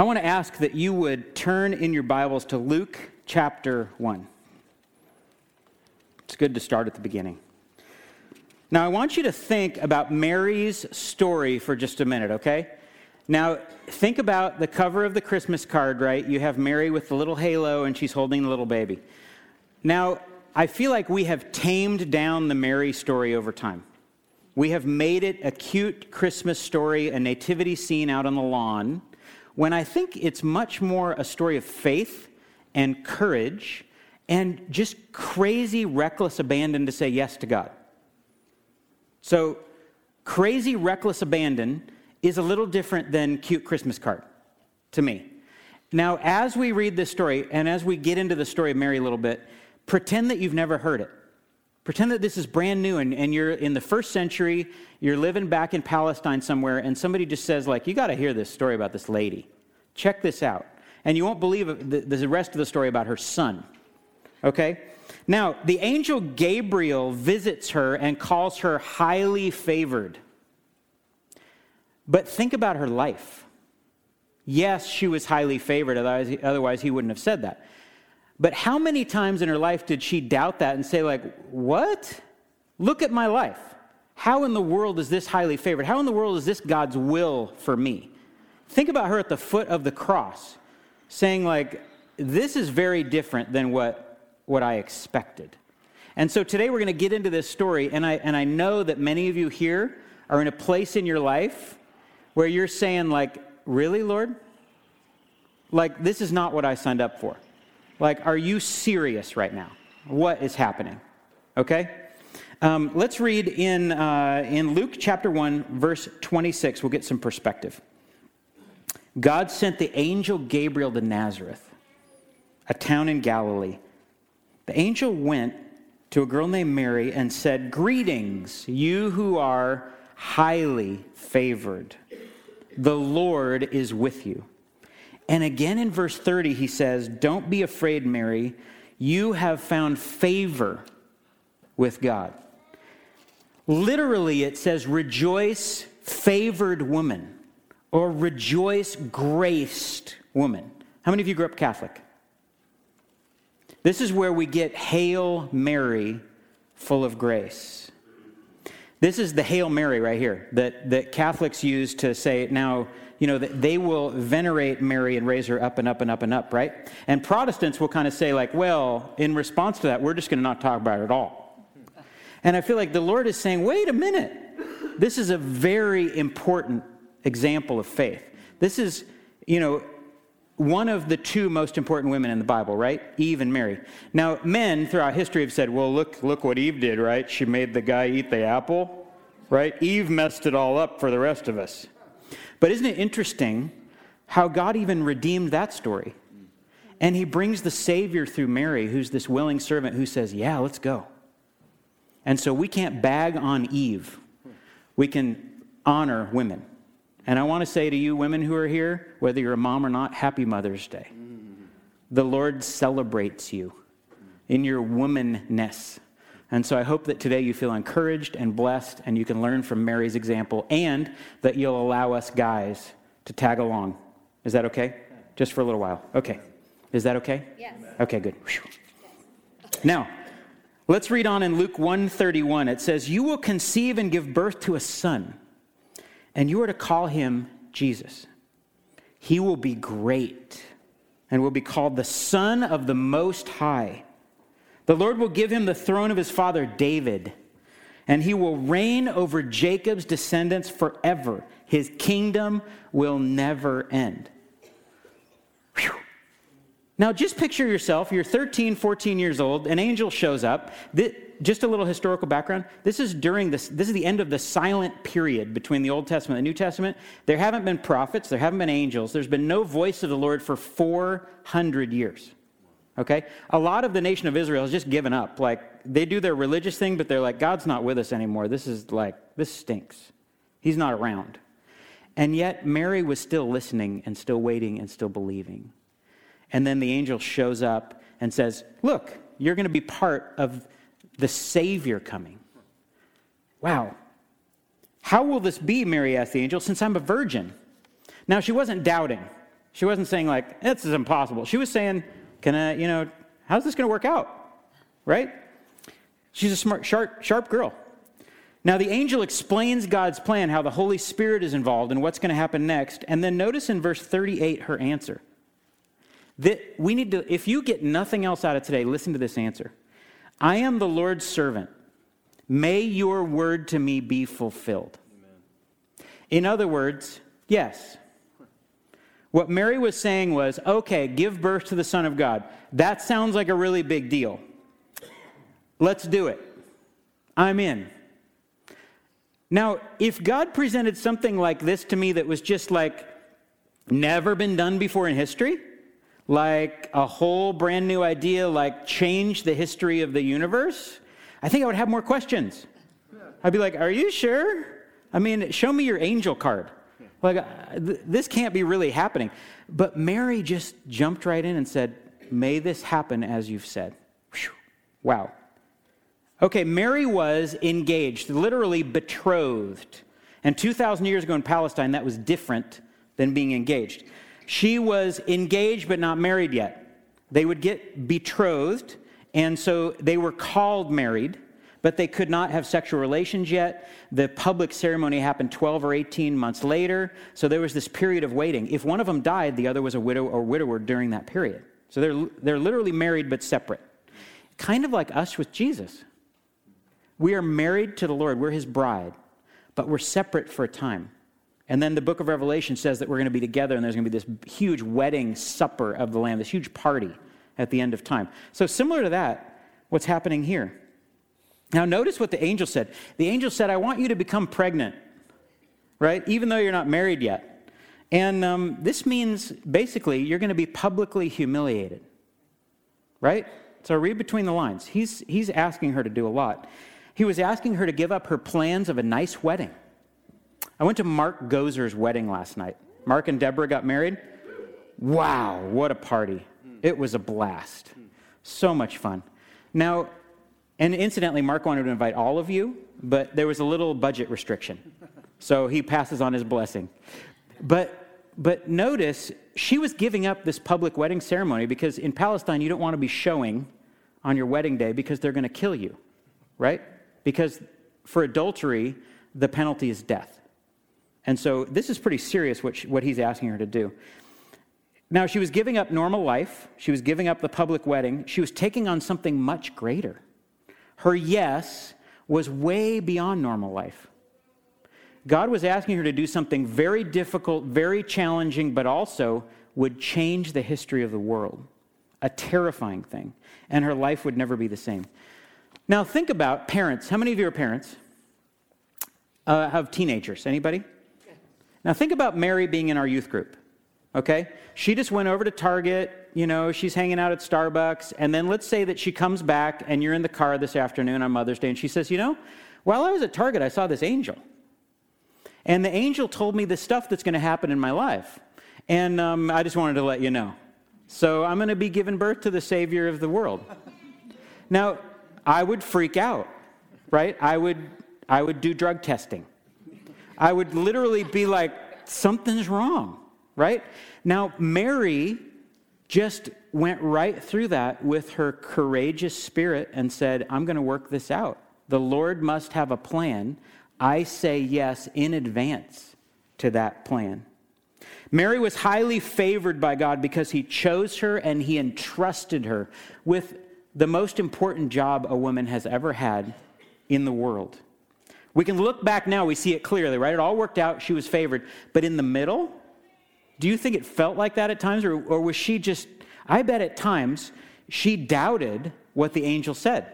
I want to ask that you would turn in your Bibles to Luke chapter 1. It's good to start at the beginning. Now, I want you to think about Mary's story for just a minute, okay? Now, think about the cover of the Christmas card, right? You have Mary with the little halo and she's holding the little baby. Now, I feel like we have tamed down the Mary story over time. We have made it a cute Christmas story, a nativity scene out on the lawn, when I think it's much more a story of faith and courage and just crazy, reckless abandon to say yes to God. So, crazy, reckless abandon is a little different than cute Christmas card to me. Now, as we read this story and as we get into the story of Mary a little bit, pretend that you've never heard it. Pretend that this is brand new and, and you're in the first century, you're living back in Palestine somewhere, and somebody just says, like, you got to hear this story about this lady. Check this out. And you won't believe the, the rest of the story about her son. Okay? Now, the angel Gabriel visits her and calls her highly favored. But think about her life. Yes, she was highly favored, otherwise, otherwise he wouldn't have said that. But how many times in her life did she doubt that and say, like, what? Look at my life. How in the world is this highly favored? How in the world is this God's will for me? Think about her at the foot of the cross, saying, like, this is very different than what, what I expected. And so today we're going to get into this story, and I, and I know that many of you here are in a place in your life where you're saying, like, really, Lord? Like, this is not what I signed up for. Like, are you serious right now? What is happening? Okay? Um, let's read in, uh, in Luke chapter 1, verse 26. We'll get some perspective. God sent the angel Gabriel to Nazareth, a town in Galilee. The angel went to a girl named Mary and said, Greetings, you who are highly favored. The Lord is with you. And again in verse 30, he says, Don't be afraid, Mary. You have found favor with God. Literally, it says, Rejoice, favored woman, or rejoice, graced woman. How many of you grew up Catholic? This is where we get Hail Mary, full of grace. This is the Hail Mary right here that, that Catholics use to say, now, you know, that they will venerate Mary and raise her up and up and up and up, right? And Protestants will kind of say, like, well, in response to that, we're just going to not talk about it at all. And I feel like the Lord is saying, wait a minute. This is a very important example of faith. This is, you know, one of the two most important women in the Bible, right? Eve and Mary. Now, men throughout history have said, well, look, look what Eve did, right? She made the guy eat the apple, right? Eve messed it all up for the rest of us. But isn't it interesting how God even redeemed that story? And he brings the Savior through Mary, who's this willing servant who says, Yeah, let's go. And so we can't bag on Eve. We can honor women. And I want to say to you, women who are here, whether you're a mom or not, happy Mother's Day. The Lord celebrates you in your womanness. And so I hope that today you feel encouraged and blessed and you can learn from Mary's example and that you'll allow us guys to tag along. Is that okay? Just for a little while. Okay. Is that okay? Yes. Okay, good. Now, let's read on in Luke 131. It says, "You will conceive and give birth to a son, and you are to call him Jesus. He will be great and will be called the Son of the Most High." The Lord will give him the throne of his father David, and he will reign over Jacob's descendants forever. His kingdom will never end. Whew. Now, just picture yourself, you're 13, 14 years old, an angel shows up. This, just a little historical background. This is during this, this is the end of the silent period between the Old Testament and the New Testament. There haven't been prophets, there haven't been angels, there's been no voice of the Lord for 400 years. Okay? A lot of the nation of Israel has just given up. Like, they do their religious thing, but they're like, God's not with us anymore. This is like, this stinks. He's not around. And yet, Mary was still listening and still waiting and still believing. And then the angel shows up and says, Look, you're going to be part of the Savior coming. Wow. How will this be, Mary asked the angel, since I'm a virgin? Now, she wasn't doubting. She wasn't saying, like, this is impossible. She was saying, can I, you know, how's this going to work out? Right? She's a smart, sharp, sharp girl. Now, the angel explains God's plan, how the Holy Spirit is involved, and what's going to happen next. And then notice in verse 38 her answer. That we need to, if you get nothing else out of today, listen to this answer I am the Lord's servant. May your word to me be fulfilled. Amen. In other words, yes. What Mary was saying was, okay, give birth to the Son of God. That sounds like a really big deal. Let's do it. I'm in. Now, if God presented something like this to me that was just like never been done before in history, like a whole brand new idea, like change the history of the universe, I think I would have more questions. I'd be like, Are you sure? I mean, show me your angel card. Like, uh, this can't be really happening. But Mary just jumped right in and said, May this happen as you've said. Whew. Wow. Okay, Mary was engaged, literally betrothed. And 2,000 years ago in Palestine, that was different than being engaged. She was engaged but not married yet. They would get betrothed, and so they were called married, but they could not have sexual relations yet. The public ceremony happened 12 or 18 months later, so there was this period of waiting. If one of them died, the other was a widow or widower during that period. So they're, they're literally married but separate. Kind of like us with Jesus. We are married to the Lord, we're his bride, but we're separate for a time. And then the book of Revelation says that we're going to be together and there's going to be this huge wedding supper of the Lamb, this huge party at the end of time. So, similar to that, what's happening here? Now, notice what the angel said. The angel said, I want you to become pregnant, right? Even though you're not married yet. And um, this means basically you're going to be publicly humiliated, right? So, read between the lines. He's, he's asking her to do a lot. He was asking her to give up her plans of a nice wedding. I went to Mark Gozer's wedding last night. Mark and Deborah got married. Wow, what a party. It was a blast. So much fun. Now, and incidentally, Mark wanted to invite all of you, but there was a little budget restriction. So he passes on his blessing. But but notice she was giving up this public wedding ceremony because in Palestine you don't want to be showing on your wedding day because they're going to kill you, right? because for adultery, the penalty is death. And so this is pretty serious what, she, what he's asking her to do. Now, she was giving up normal life, she was giving up the public wedding, she was taking on something much greater. Her yes was way beyond normal life. God was asking her to do something very difficult, very challenging, but also would change the history of the world. A terrifying thing. And her life would never be the same. Now, think about parents. How many of you are parents? Uh, have teenagers? Anybody? Now, think about Mary being in our youth group. Okay? She just went over to Target, you know, she's hanging out at Starbucks, and then let's say that she comes back and you're in the car this afternoon on Mother's Day, and she says, You know, while I was at Target, I saw this angel. And the angel told me the stuff that's going to happen in my life. And um, I just wanted to let you know. So I'm going to be giving birth to the Savior of the world. Now, I would freak out, right? I would, I would do drug testing. I would literally be like, something's wrong, right? Now, Mary just went right through that with her courageous spirit and said, I'm going to work this out. The Lord must have a plan. I say yes in advance to that plan. Mary was highly favored by God because he chose her and he entrusted her with the most important job a woman has ever had in the world. We can look back now, we see it clearly, right? It all worked out, she was favored. But in the middle, do you think it felt like that at times? Or, or was she just, I bet at times, she doubted what the angel said.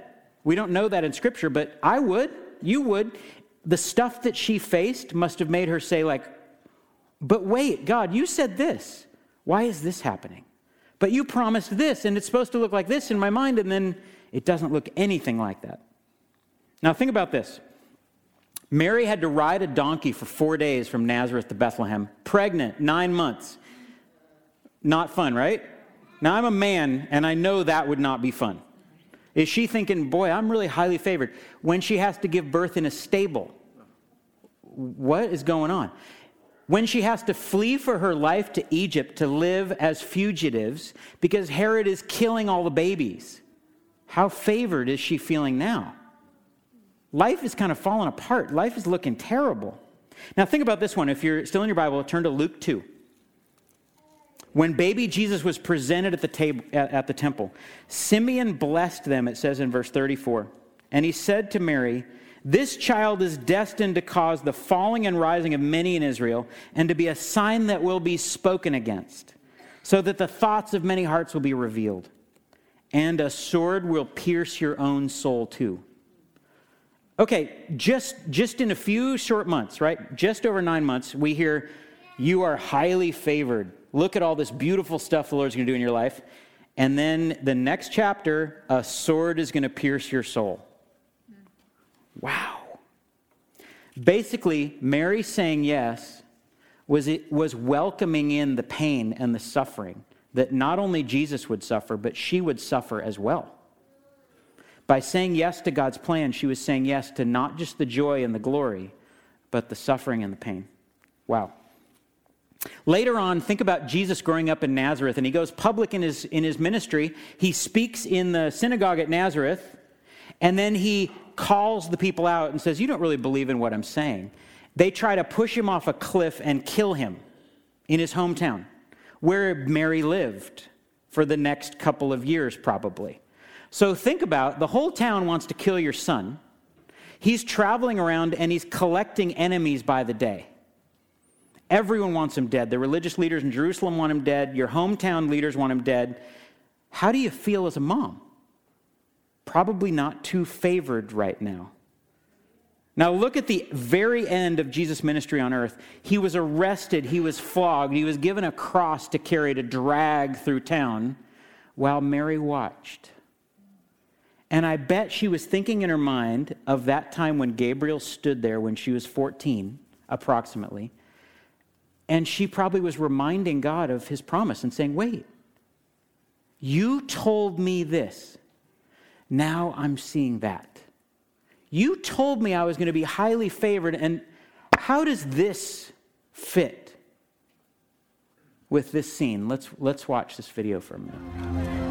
We don't know that in Scripture, but I would, you would. The stuff that she faced must have made her say, like, but wait, God, you said this. Why is this happening? But you promised this, and it's supposed to look like this in my mind, and then it doesn't look anything like that. Now, think about this Mary had to ride a donkey for four days from Nazareth to Bethlehem, pregnant, nine months. Not fun, right? Now, I'm a man, and I know that would not be fun. Is she thinking, boy, I'm really highly favored when she has to give birth in a stable? What is going on? when she has to flee for her life to Egypt to live as fugitives because Herod is killing all the babies. How favored is she feeling now? Life is kind of falling apart. Life is looking terrible. Now, think about this one. If you're still in your Bible, turn to Luke 2. When baby Jesus was presented at the, table, at the temple, Simeon blessed them, it says in verse 34. And he said to Mary, This child is destined to cause the falling and rising of many in Israel, and to be a sign that will be spoken against, so that the thoughts of many hearts will be revealed. And a sword will pierce your own soul too. Okay, just, just in a few short months, right? Just over nine months, we hear, You are highly favored Look at all this beautiful stuff the Lord's going to do in your life. And then the next chapter, a sword is going to pierce your soul. Wow. Basically, Mary saying yes was, it, was welcoming in the pain and the suffering that not only Jesus would suffer, but she would suffer as well. By saying yes to God's plan, she was saying yes to not just the joy and the glory, but the suffering and the pain. Wow. Later on, think about Jesus growing up in Nazareth, and he goes public in his, in his ministry. He speaks in the synagogue at Nazareth, and then he calls the people out and says, You don't really believe in what I'm saying. They try to push him off a cliff and kill him in his hometown, where Mary lived for the next couple of years, probably. So think about the whole town wants to kill your son. He's traveling around and he's collecting enemies by the day. Everyone wants him dead. The religious leaders in Jerusalem want him dead. Your hometown leaders want him dead. How do you feel as a mom? Probably not too favored right now. Now, look at the very end of Jesus' ministry on earth. He was arrested, he was flogged, he was given a cross to carry to drag through town while Mary watched. And I bet she was thinking in her mind of that time when Gabriel stood there when she was 14, approximately, and she probably was reminding God of his promise and saying, Wait, you told me this. Now I'm seeing that. You told me I was going to be highly favored, and how does this fit with this scene? Let's, let's watch this video for a minute.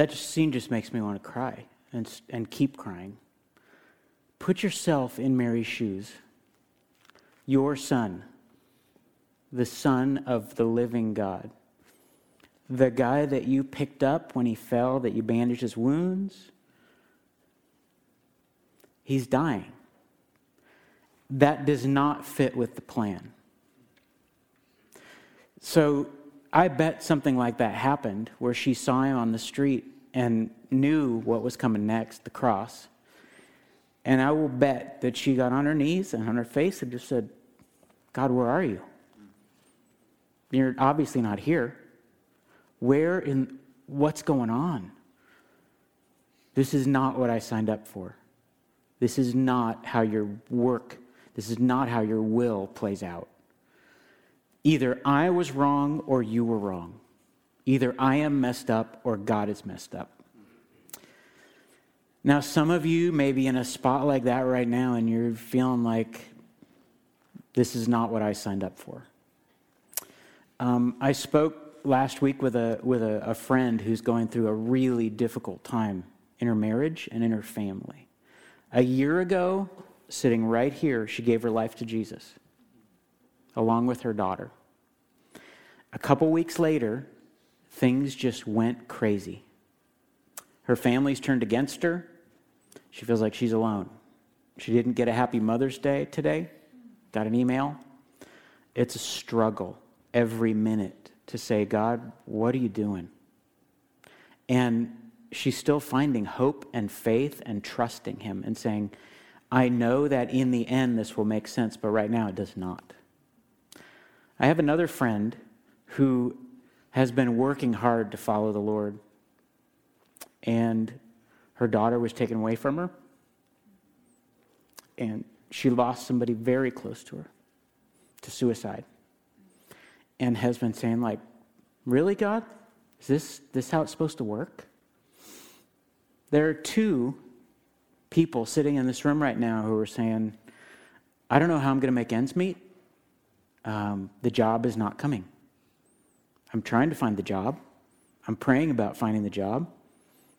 That scene just makes me want to cry and, and keep crying. Put yourself in Mary's shoes. Your son, the son of the living God, the guy that you picked up when he fell, that you bandaged his wounds, he's dying. That does not fit with the plan. So I bet something like that happened where she saw him on the street and knew what was coming next the cross And I will bet that she got on her knees and on her face and just said, God, where are you? You're obviously not here. Where in what's going on? This is not what I signed up for. This is not how your work, this is not how your will plays out. Either I was wrong or you were wrong. Either I am messed up or God is messed up. Now, some of you may be in a spot like that right now and you're feeling like this is not what I signed up for. Um, I spoke last week with, a, with a, a friend who's going through a really difficult time in her marriage and in her family. A year ago, sitting right here, she gave her life to Jesus, along with her daughter. A couple weeks later, things just went crazy. Her family's turned against her. She feels like she's alone. She didn't get a happy Mother's Day today. Got an email. It's a struggle every minute to say, God, what are you doing? And she's still finding hope and faith and trusting Him and saying, I know that in the end this will make sense, but right now it does not. I have another friend who has been working hard to follow the Lord, and her daughter was taken away from her, and she lost somebody very close to her to suicide, and has been saying, like, really, God? Is this, this how it's supposed to work? There are two people sitting in this room right now who are saying, I don't know how I'm going to make ends meet. Um, the job is not coming. I'm trying to find the job. I'm praying about finding the job.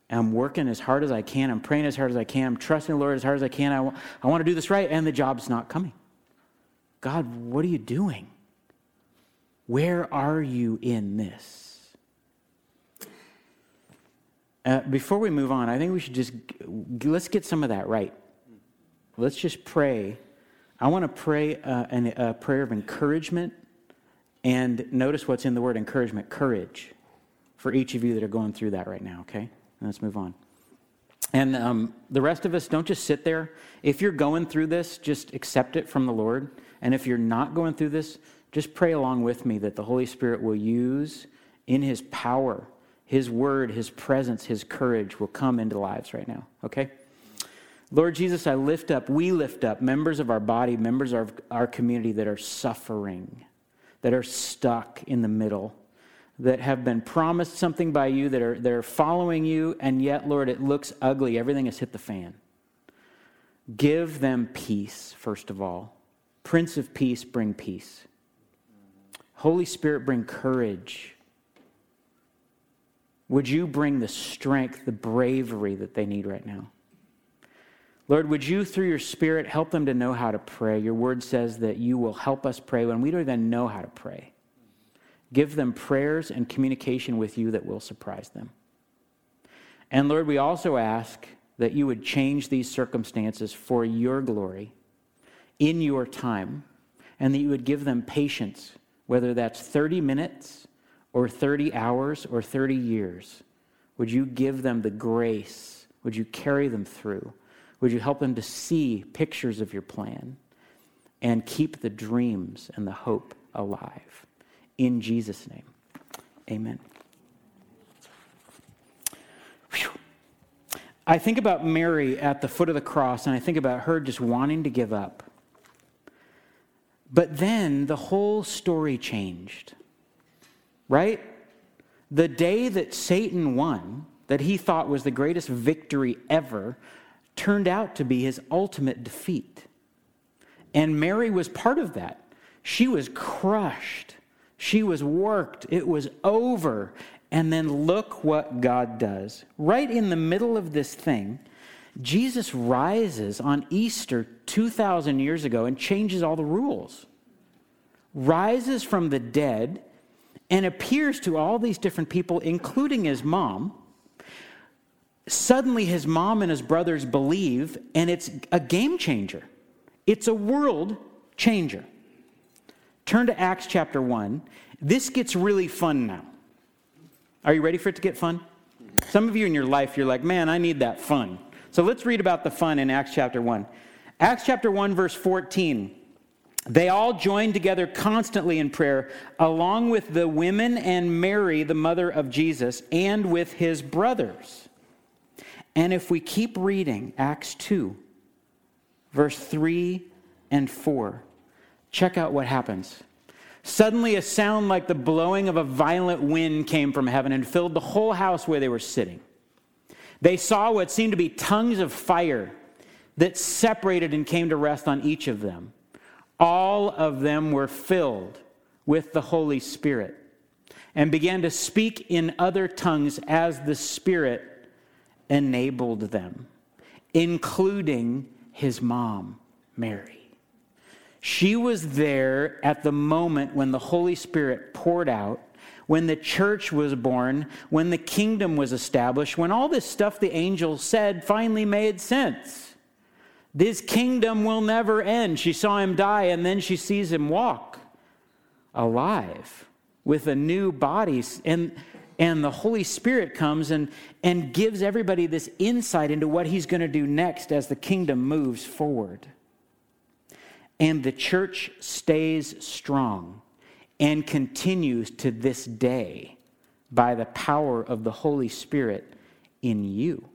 I'm working as hard as I can. I'm praying as hard as I can. I'm trusting the Lord as hard as I can. I, w- I want to do this right, and the job's not coming. God, what are you doing? Where are you in this? Uh, before we move on, I think we should just let's get some of that right. Let's just pray. I want to pray uh, an, a prayer of encouragement, and notice what's in the word encouragement: courage, for each of you that are going through that right now. Okay, and let's move on. And um, the rest of us, don't just sit there. If you're going through this, just accept it from the Lord. And if you're not going through this, just pray along with me that the Holy Spirit will use in His power his word, His presence, His courage will come into lives right now, okay? Lord Jesus, I lift up, we lift up members of our body, members of our community that are suffering, that are stuck in the middle, that have been promised something by you, that are, are following you, and yet, Lord, it looks ugly. Everything has hit the fan. Give them peace, first of all. Prince of Peace, bring peace. Holy Spirit, bring courage. Would you bring the strength, the bravery that they need right now? Lord, would you, through your Spirit, help them to know how to pray? Your word says that you will help us pray when we don't even know how to pray. Give them prayers and communication with you that will surprise them. And Lord, we also ask that you would change these circumstances for your glory in your time, and that you would give them patience, whether that's 30 minutes or 30 hours or 30 years, would you give them the grace? Would you carry them through? Would you help them to see pictures of your plan and keep the dreams and the hope alive? In Jesus' name, amen. Whew. I think about Mary at the foot of the cross, and I think about her just wanting to give up. But then the whole story changed right? The day that Satan won, that he thought was the greatest victory ever, turned out to be his ultimate defeat. And Mary was part of that. She was crushed. She was worked. It was over. And then look what God does. Right in the middle of this thing, Jesus rises on Easter 2,000 years ago and changes all the rules. Rises from the dead and appears to all these different people, including his mom. Suddenly, his mom and his brothers believe, and it's a game changer. It's a world changer. Turn to Acts chapter 1. This gets really fun now. Are you ready for it to get fun? Some of you in your life, you're like, man, I need that fun. So let's read about the fun in Acts chapter 1. Acts chapter 1, verse 14. They all joined together constantly in prayer, along with the women and Mary, the mother of Jesus, and with his brothers. And if we keep reading Acts 2, verse 3 and 4, check out what happens. Suddenly, a sound like the blowing of a violent wind came from heaven and filled the whole house where they were sitting. They saw what seemed to be tongues of fire that separated and came to rest on each of them. All of them were filled with the Holy Spirit and began to speak in other tongues as the Spirit enabled them, including his mom, Mary. She was there at the moment when the Holy Spirit poured out, when the church was born, when the kingdom was established, when all this stuff the angel said finally made sense. This kingdom will never end. She saw him die, and then she sees him walk alive with a new body. And, and the Holy Spirit comes and, and gives everybody this insight into what he's going to do next as the kingdom moves forward. And the church stays strong and continues to this day by the power of the Holy Spirit in you,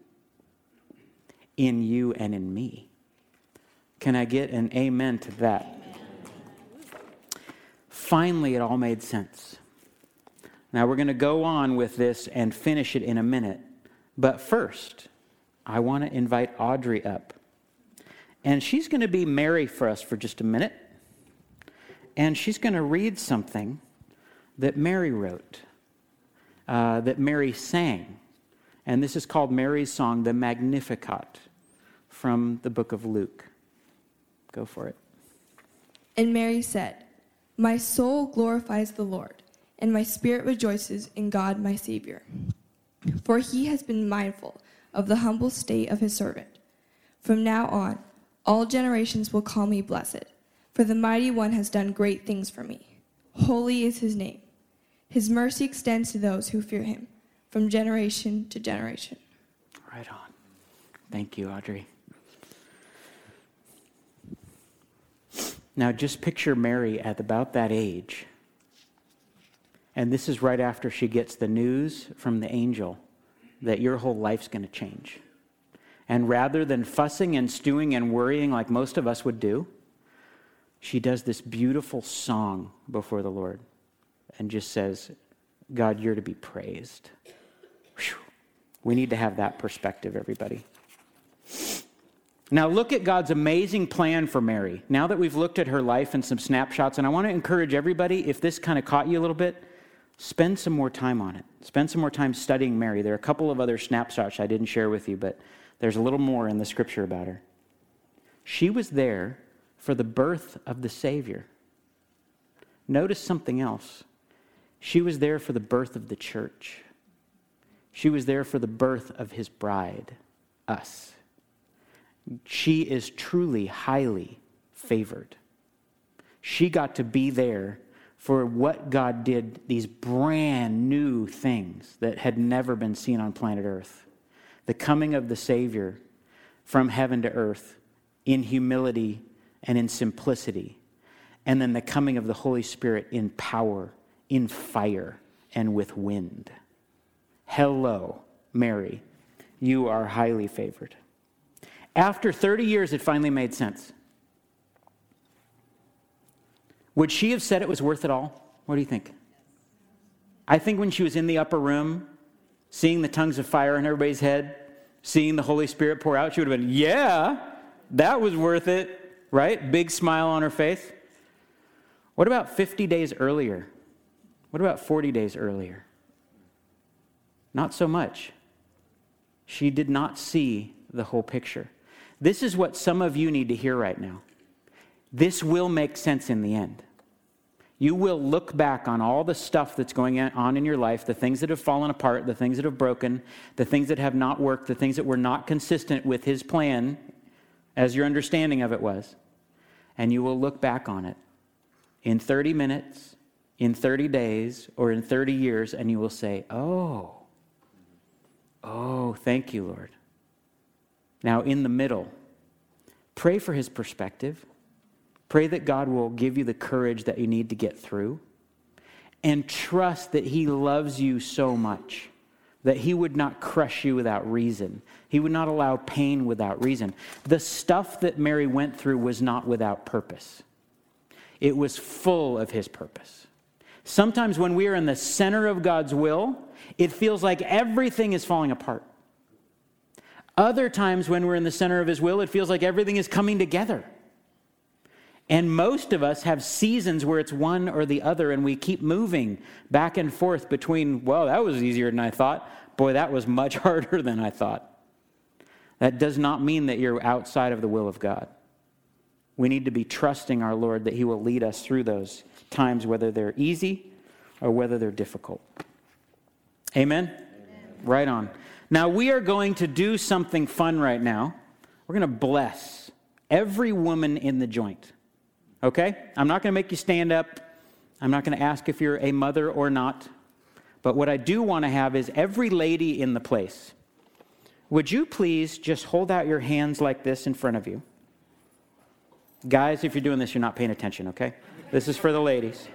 in you and in me. Can I get an amen to that? Finally, it all made sense. Now, we're going to go on with this and finish it in a minute. But first, I want to invite Audrey up. And she's going to be Mary for us for just a minute. And she's going to read something that Mary wrote, uh, that Mary sang. And this is called Mary's song, the Magnificat, from the book of Luke. Go for it. And Mary said, My soul glorifies the Lord, and my spirit rejoices in God my Savior. For he has been mindful of the humble state of his servant. From now on, all generations will call me blessed, for the mighty one has done great things for me. Holy is his name. His mercy extends to those who fear him from generation to generation. Right on. Thank you, Audrey. Now, just picture Mary at about that age. And this is right after she gets the news from the angel that your whole life's going to change. And rather than fussing and stewing and worrying like most of us would do, she does this beautiful song before the Lord and just says, God, you're to be praised. Whew. We need to have that perspective, everybody. Now, look at God's amazing plan for Mary. Now that we've looked at her life and some snapshots, and I want to encourage everybody, if this kind of caught you a little bit, spend some more time on it. Spend some more time studying Mary. There are a couple of other snapshots I didn't share with you, but there's a little more in the scripture about her. She was there for the birth of the Savior. Notice something else. She was there for the birth of the church. She was there for the birth of his bride, us. She is truly highly favored. She got to be there for what God did, these brand new things that had never been seen on planet Earth the coming of the Savior from heaven to earth in humility and in simplicity, and then the coming of the Holy Spirit in power, in fire, and with wind. Hello, Mary, you are highly favored. After 30 years, it finally made sense. Would she have said it was worth it all? What do you think? I think when she was in the upper room seeing the tongues of fire in everybody's head, seeing the Holy Spirit pour out, she would have been, yeah, that was worth it, right? Big smile on her face. What about 50 days earlier? What about 40 days earlier? Not so much. She did not see the whole picture. This is what some of you need to hear right now. This will make sense in the end. You will look back on all the stuff that's going on in your life, the things that have fallen apart, the things that have broken, the things that have not worked, the things that were not consistent with His plan as your understanding of it was. And you will look back on it in 30 minutes, in 30 days, or in 30 years, and you will say, Oh, oh, thank you, Lord. Now, in the middle, pray for his perspective. Pray that God will give you the courage that you need to get through. And trust that he loves you so much that he would not crush you without reason. He would not allow pain without reason. The stuff that Mary went through was not without purpose, it was full of his purpose. Sometimes when we are in the center of God's will, it feels like everything is falling apart. Other times when we're in the center of his will, it feels like everything is coming together. And most of us have seasons where it's one or the other, and we keep moving back and forth between, well, that was easier than I thought. Boy, that was much harder than I thought. That does not mean that you're outside of the will of God. We need to be trusting our Lord that He will lead us through those times, whether they're easy or whether they're difficult. Amen? Amen? Right on. Now, we are going to do something fun right now. We're going to bless every woman in the joint. Okay? I'm not going to make you stand up. I'm not going to ask if you're a mother or not. But what I do want to have is every lady in the place. Would you please just hold out your hands like this in front of you? Guys, if you're doing this, you're not paying attention, okay? This is for the ladies.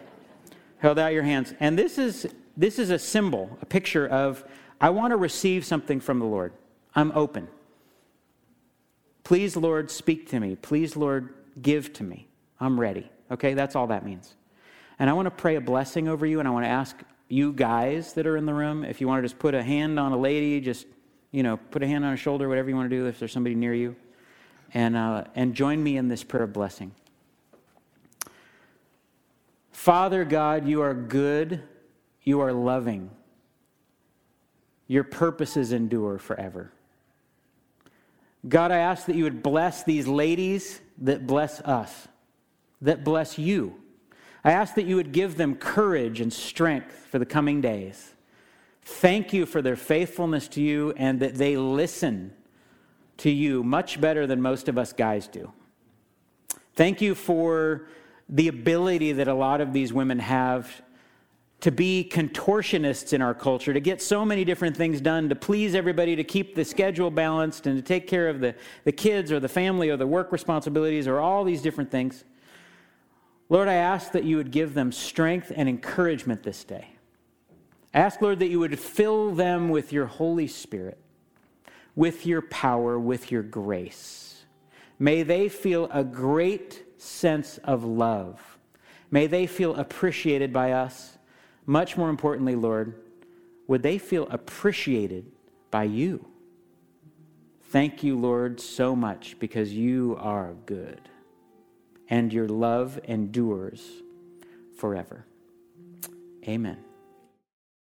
Hold out your hands. And this is this is a symbol, a picture of I want to receive something from the Lord. I'm open. Please, Lord, speak to me. Please, Lord, give to me. I'm ready. Okay, that's all that means. And I want to pray a blessing over you, and I want to ask you guys that are in the room if you want to just put a hand on a lady, just, you know, put a hand on a shoulder, whatever you want to do if there's somebody near you, and, uh, and join me in this prayer of blessing. Father God, you are good, you are loving, your purposes endure forever. God, I ask that you would bless these ladies that bless us that bless you. I ask that you would give them courage and strength for the coming days. Thank you for their faithfulness to you and that they listen to you much better than most of us guys do. Thank you for the ability that a lot of these women have to be contortionists in our culture, to get so many different things done, to please everybody, to keep the schedule balanced, and to take care of the, the kids or the family or the work responsibilities or all these different things. Lord, I ask that you would give them strength and encouragement this day. ask, Lord, that you would fill them with your Holy Spirit, with your power, with your grace. May they feel a great sense of love. May they feel appreciated by us. Much more importantly, Lord, would they feel appreciated by you? Thank you, Lord, so much because you are good and your love endures forever. Amen.